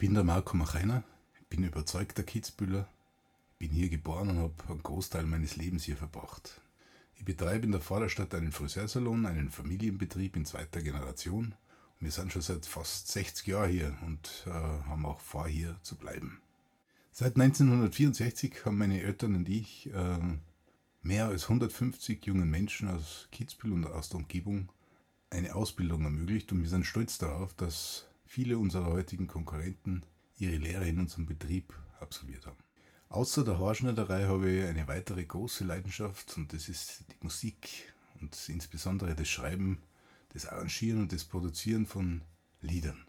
Ich bin der Marco Machainer, bin überzeugter Kitzbühler, bin hier geboren und habe einen Großteil meines Lebens hier verbracht. Ich betreibe in der Vorderstadt einen Friseursalon, einen Familienbetrieb in zweiter Generation. Und wir sind schon seit fast 60 Jahren hier und äh, haben auch vor, hier zu bleiben. Seit 1964 haben meine Eltern und ich äh, mehr als 150 jungen Menschen aus Kitzbühel und aus der Umgebung eine Ausbildung ermöglicht und wir sind stolz darauf, dass viele unserer heutigen Konkurrenten ihre Lehre in unserem Betrieb absolviert haben. Außer der Haarschneiderei habe ich eine weitere große Leidenschaft und das ist die Musik und insbesondere das Schreiben, das Arrangieren und das Produzieren von Liedern.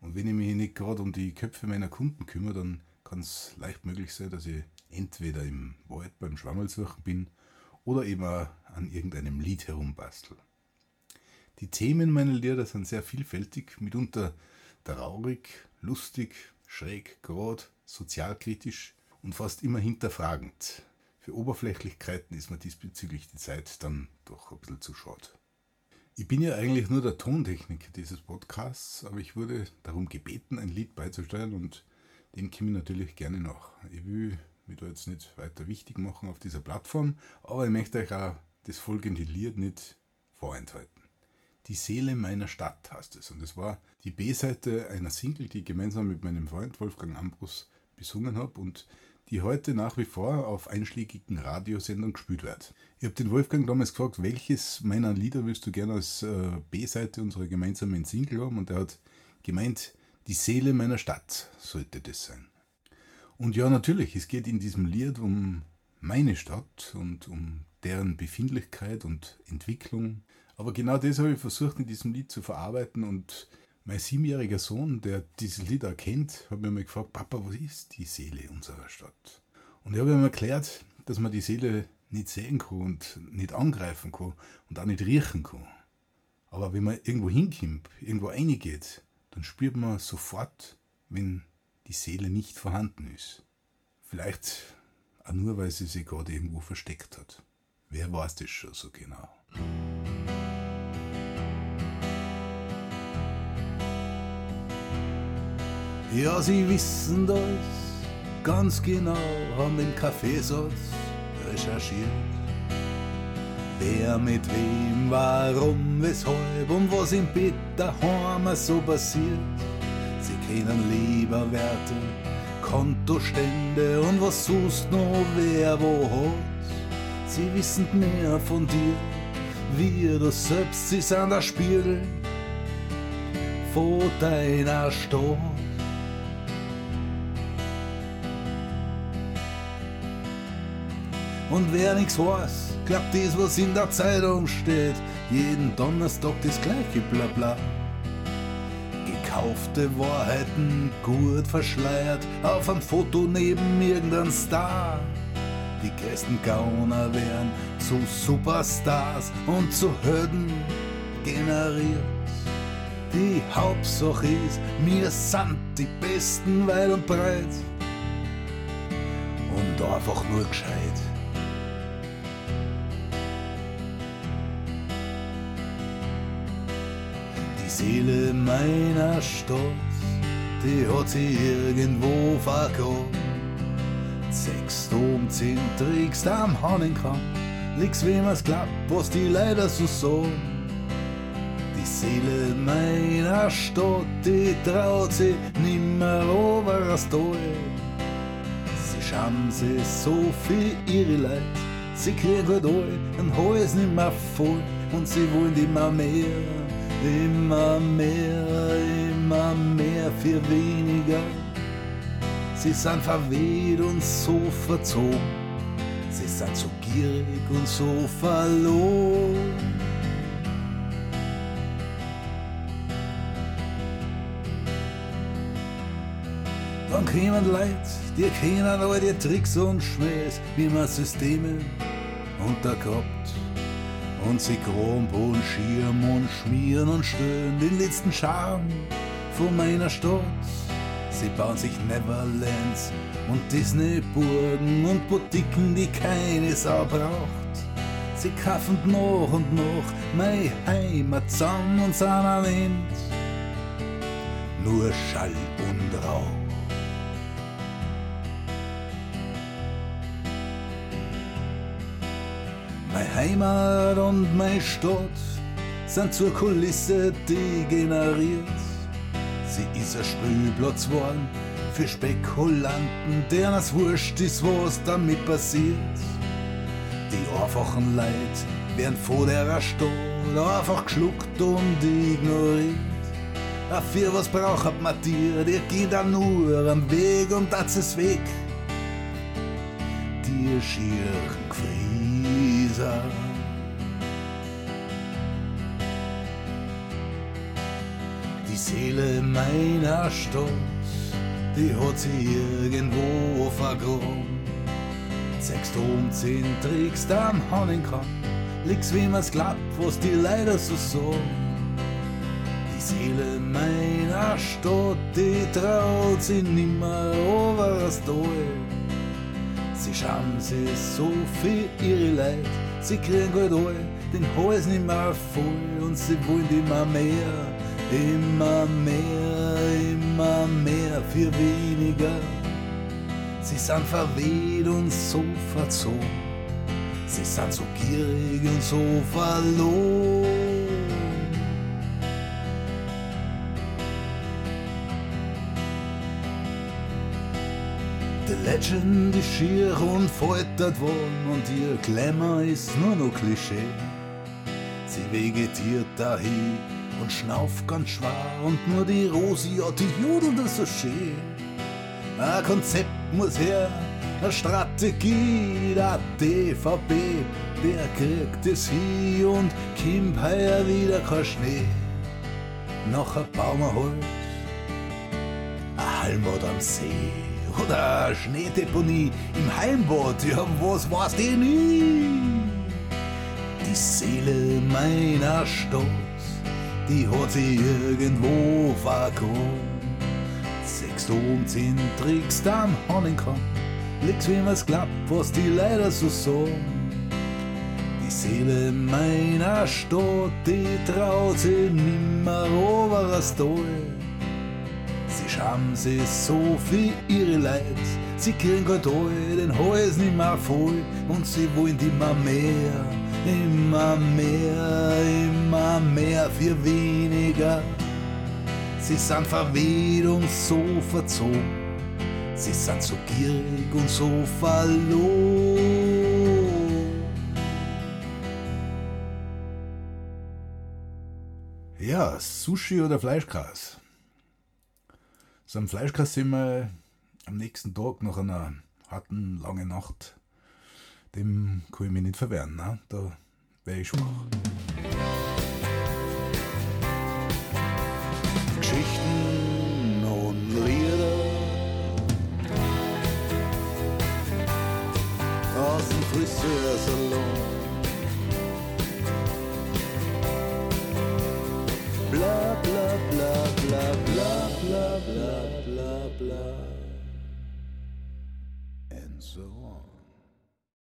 Und wenn ich mich nicht gerade um die Köpfe meiner Kunden kümmere, dann kann es leicht möglich sein, dass ich entweder im Wald beim Schwammelsuchen bin oder eben auch an irgendeinem Lied herumbastel. Die Themen meiner Lieder sind sehr vielfältig, mitunter traurig, lustig, schräg, grad, sozialkritisch und fast immer hinterfragend. Für Oberflächlichkeiten ist mir diesbezüglich die Zeit dann doch ein bisschen zu schade. Ich bin ja eigentlich nur der Tontechniker dieses Podcasts, aber ich wurde darum gebeten, ein Lied beizusteuern und dem komme ich natürlich gerne nach. Ich will mich da jetzt nicht weiter wichtig machen auf dieser Plattform, aber ich möchte euch auch das folgende Lied nicht vorenthalten. Die Seele meiner Stadt heißt es. Und es war die B-Seite einer Single, die ich gemeinsam mit meinem Freund Wolfgang Ambrus besungen habe und die heute nach wie vor auf einschlägigen Radiosendern gespielt wird. Ich habe den Wolfgang damals gefragt, welches meiner Lieder willst du gerne als äh, B-Seite unserer gemeinsamen Single haben? Und er hat gemeint, die Seele meiner Stadt sollte das sein. Und ja, natürlich, es geht in diesem Lied um meine Stadt und um deren Befindlichkeit und Entwicklung. Aber genau das habe ich versucht in diesem Lied zu verarbeiten und mein siebenjähriger Sohn, der dieses Lied erkennt, hat mir mal gefragt, Papa, was ist die Seele unserer Stadt? Und ich habe ihm erklärt, dass man die Seele nicht sehen kann und nicht angreifen kann und auch nicht riechen kann. Aber wenn man irgendwo hinkommt, irgendwo reingeht, dann spürt man sofort, wenn die Seele nicht vorhanden ist. Vielleicht auch nur, weil sie sich gerade irgendwo versteckt hat. Wer weiß das schon so genau? Ja, sie wissen das ganz genau, haben im Kaffeesatz recherchiert. Wer mit wem, warum, weshalb und was im Bett daheim so passiert. Sie kennen Leberwerte, Kontostände und was suchst noch wer wo hat. Sie wissen mehr von dir, wie du selbst, sie sind der Spiegel vor deiner Stadt. Und wer nichts weiß, glaubt das, was in der Zeitung steht. Jeden Donnerstag das gleiche Blabla. Gekaufte Wahrheiten, gut verschleiert, auf einem Foto neben irgendeinem Star. Die größten Gauner wären zu Superstars und zu Hürden generiert. Die Hauptsache ist, wir sind die Besten weit und breit und einfach nur gescheit. Seele meiner Stadt, die hat sie irgendwo verkauft. Sechs um zehn trägst am Hannenkamm, nix wie man's glaubt, was die leider so sagen. Die Seele meiner Stadt, die traut sich nimmer over das Tal. Sie scham sich so für ihre Leid, sie kriegen gut all, ein Hals nimmer voll und sie wollen immer mehr. Immer mehr, immer mehr für weniger. Sie sind verweht und so verzogen. Sie sind so gierig und so verloren. Dann kommen Leute, die kennen all die Tricks und Schmähs, wie man Systeme untergrabt. Und sie grump und schirm und schmieren und stöhnen den letzten Charme von meiner Stadt. Sie bauen sich Neverlands und Disney-Burgen und Boutiquen, die keine Sau braucht. Sie kaufen noch und noch meine Heimat zusammen und sind Ende nur Schall und Rauch. Heimat und meine Stadt sind zur Kulisse degeneriert. Sie ist ein Spielplatz geworden für Spekulanten, deren es wurscht ist, was damit passiert. Die einfachen Leid werden vor der Stadt einfach geschluckt und ignoriert. Dafür was braucht man dir, dir geht da nur am Weg und das ist weg. Die schieren Krise. Die Seele meiner Stadt, die hat sie irgendwo vergraben. Sechs zehn trägst am Honigkram, liegst wie man's glaubt, was die leider so sagen. Die Seele meiner Stadt, die traut sie nimmer over das Tal. Sie schauen sich so für ihre Leid, sie kriegen halt all den Hals nicht mehr voll und sie wollen immer mehr, immer mehr, immer mehr für weniger. Sie sind verweht und so verzogen, sie sind so gierig und so verloren. Legend ist schier und foltert worden und ihr Glamour ist nur noch Klischee. Sie vegetiert dahin und schnauft ganz schwer und nur die Rosi, ja, die judelt das so schön. Ein Konzept muss her, eine Strategie, der DVB, der kriegt es hin und kommt heuer wieder kein Schnee. Bauen wir halt ein Halmbad am See oder Schneedeponie im Heimbad, ja, was weiß ich nie. Die Seele meiner Stadt, die hat sie irgendwo vergraben. Sechs um zehn trägst am Honigkram, liegst wie man's glaubt, was die leider so sagen. Die Seele meiner Stadt, die traut sich nimmer over das Tal. Sie scham sich so für ihre Leid, sie kriegen halt all den Hals nicht mehr voll und sie wollen immer mehr, immer mehr, immer mehr für weniger. Sie sind verweht und so verzogen, sie sind so gierig und so verloren. Ja, Sushi oder Fleischgras. So am Fleischgras sind wir am nächsten Tag nach einer harten, langen Nacht. Dem kann ich mich nicht verwehren. Ne? Da wäre ich schwach. Geschichten und Lieder aus dem Friseursalon. blood.